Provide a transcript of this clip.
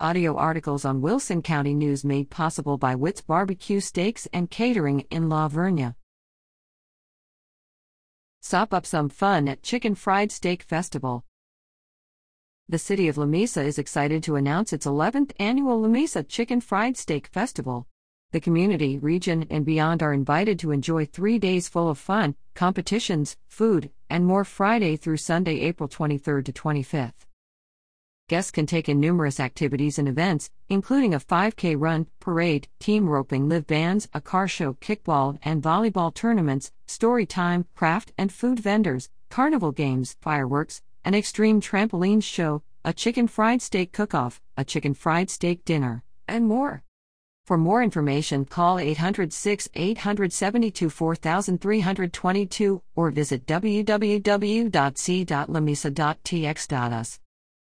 Audio articles on Wilson County News made possible by Witt's Barbecue Steaks and Catering in La Vernia. Sop up some fun at Chicken Fried Steak Festival. The city of Lamesa is excited to announce its 11th annual Lamesa Chicken Fried Steak Festival. The community, region, and beyond are invited to enjoy three days full of fun, competitions, food, and more Friday through Sunday, April 23rd to 25th. Guests can take in numerous activities and events, including a 5K run, parade, team roping, live bands, a car show, kickball and volleyball tournaments, story time, craft and food vendors, carnival games, fireworks, an extreme trampoline show, a chicken fried steak cook off, a chicken fried steak dinner, and more. For more information, call 806 872 4322 or visit www.c.lamesa.tx.us.